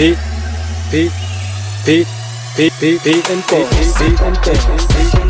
beat, beat, beat, beat, beat, beat, beat and go, beat and go, beat and go.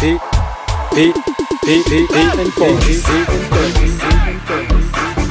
Pete, Pete, Pete, Pete, Pete and Boys. Pete and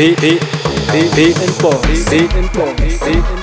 Pete, Pete, Pete, Pete and Boys, Pete and Boys, Pete and Boys.